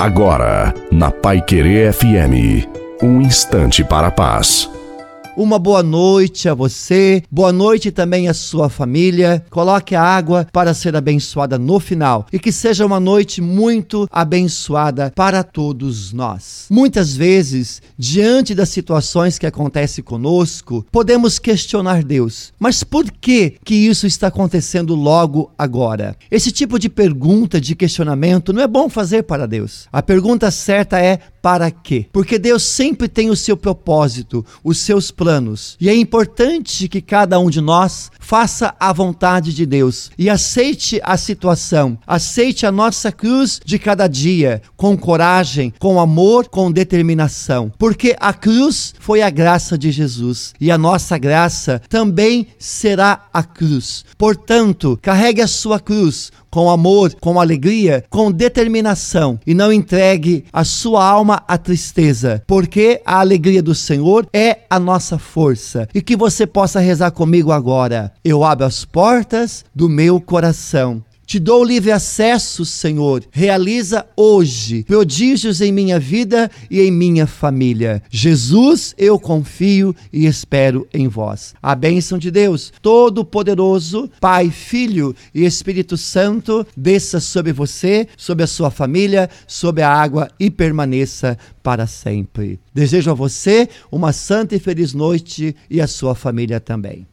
Agora, na Pai Querer FM, um instante para a paz. Uma boa noite a você, boa noite também à sua família. Coloque a água para ser abençoada no final e que seja uma noite muito abençoada para todos nós. Muitas vezes, diante das situações que acontecem conosco, podemos questionar Deus, mas por que que isso está acontecendo logo agora? Esse tipo de pergunta, de questionamento, não é bom fazer para Deus. A pergunta certa é para quê? Porque Deus sempre tem o seu propósito, os seus planos. E é importante que cada um de nós faça a vontade de Deus e aceite a situação, aceite a nossa cruz de cada dia, com coragem, com amor, com determinação. Porque a cruz foi a graça de Jesus e a nossa graça também será a cruz. Portanto, carregue a sua cruz com amor, com alegria, com determinação e não entregue a sua alma à tristeza, porque a alegria do Senhor é a nossa força. E que você possa rezar comigo agora. Eu abro as portas do meu coração te dou livre acesso, Senhor. Realiza hoje prodígios em minha vida e em minha família. Jesus, eu confio e espero em vós. A bênção de Deus, Todo-Poderoso, Pai, Filho e Espírito Santo, desça sobre você, sobre a sua família, sobre a água e permaneça para sempre. Desejo a você uma santa e feliz noite e a sua família também.